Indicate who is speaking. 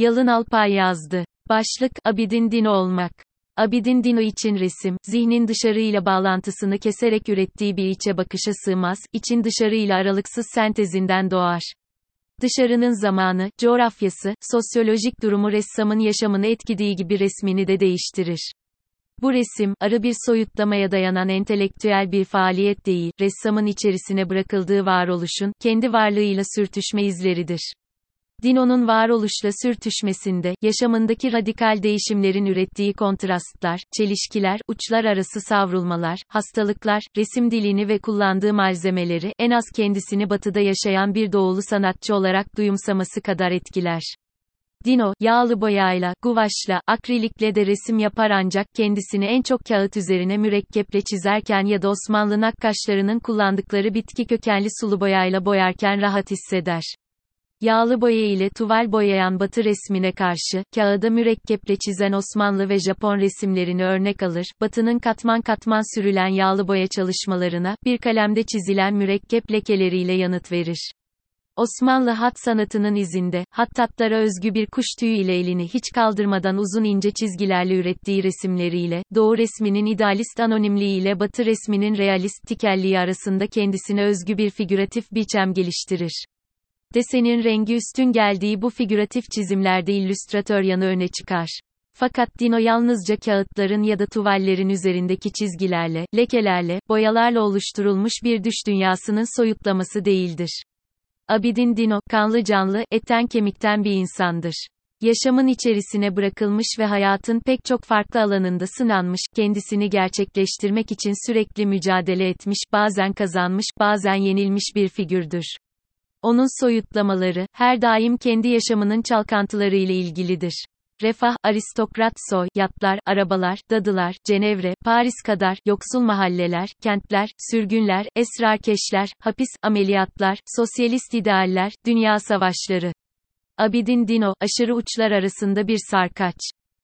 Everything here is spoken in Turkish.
Speaker 1: Yalın Alpay yazdı. Başlık, Abidin Dino olmak. Abidin Dino için resim, zihnin dışarıyla bağlantısını keserek ürettiği bir içe bakışa sığmaz, için dışarıyla aralıksız sentezinden doğar. Dışarının zamanı, coğrafyası, sosyolojik durumu ressamın yaşamını etkilediği gibi resmini de değiştirir. Bu resim, arı bir soyutlamaya dayanan entelektüel bir faaliyet değil, ressamın içerisine bırakıldığı varoluşun, kendi varlığıyla sürtüşme izleridir. Dino'nun varoluşla sürtüşmesinde, yaşamındaki radikal değişimlerin ürettiği kontrastlar, çelişkiler, uçlar arası savrulmalar, hastalıklar, resim dilini ve kullandığı malzemeleri, en az kendisini batıda yaşayan bir doğulu sanatçı olarak duyumsaması kadar etkiler. Dino, yağlı boyayla, guvaşla, akrilikle de resim yapar ancak kendisini en çok kağıt üzerine mürekkeple çizerken ya da Osmanlı nakkaşlarının kullandıkları bitki kökenli sulu boyayla boyarken rahat hisseder. Yağlı boya ile tuval boyayan batı resmine karşı, kağıda mürekkeple çizen Osmanlı ve Japon resimlerini örnek alır, batının katman katman sürülen yağlı boya çalışmalarına, bir kalemde çizilen mürekkep lekeleriyle yanıt verir. Osmanlı hat sanatının izinde, hattatlara özgü bir kuş tüyü ile elini hiç kaldırmadan uzun ince çizgilerle ürettiği resimleriyle, Doğu resminin idealist anonimliği ile Batı resminin realist tikelliği arasında kendisine özgü bir figüratif biçem geliştirir. Desenin rengi üstün geldiği bu figüratif çizimlerde illüstratör yanı öne çıkar. Fakat Dino yalnızca kağıtların ya da tuvallerin üzerindeki çizgilerle, lekelerle, boyalarla oluşturulmuş bir düş dünyasının soyutlaması değildir. Abidin Dino, kanlı canlı, etten kemikten bir insandır. Yaşamın içerisine bırakılmış ve hayatın pek çok farklı alanında sınanmış, kendisini gerçekleştirmek için sürekli mücadele etmiş, bazen kazanmış, bazen yenilmiş bir figürdür. Onun soyutlamaları, her daim kendi yaşamının çalkantıları ile ilgilidir. Refah, aristokrat soy, yatlar, arabalar, dadılar, Cenevre, Paris kadar, yoksul mahalleler, kentler, sürgünler, esrarkeşler, hapis, ameliyatlar, sosyalist idealler, dünya savaşları. Abidin Dino, aşırı uçlar arasında bir sarkaç.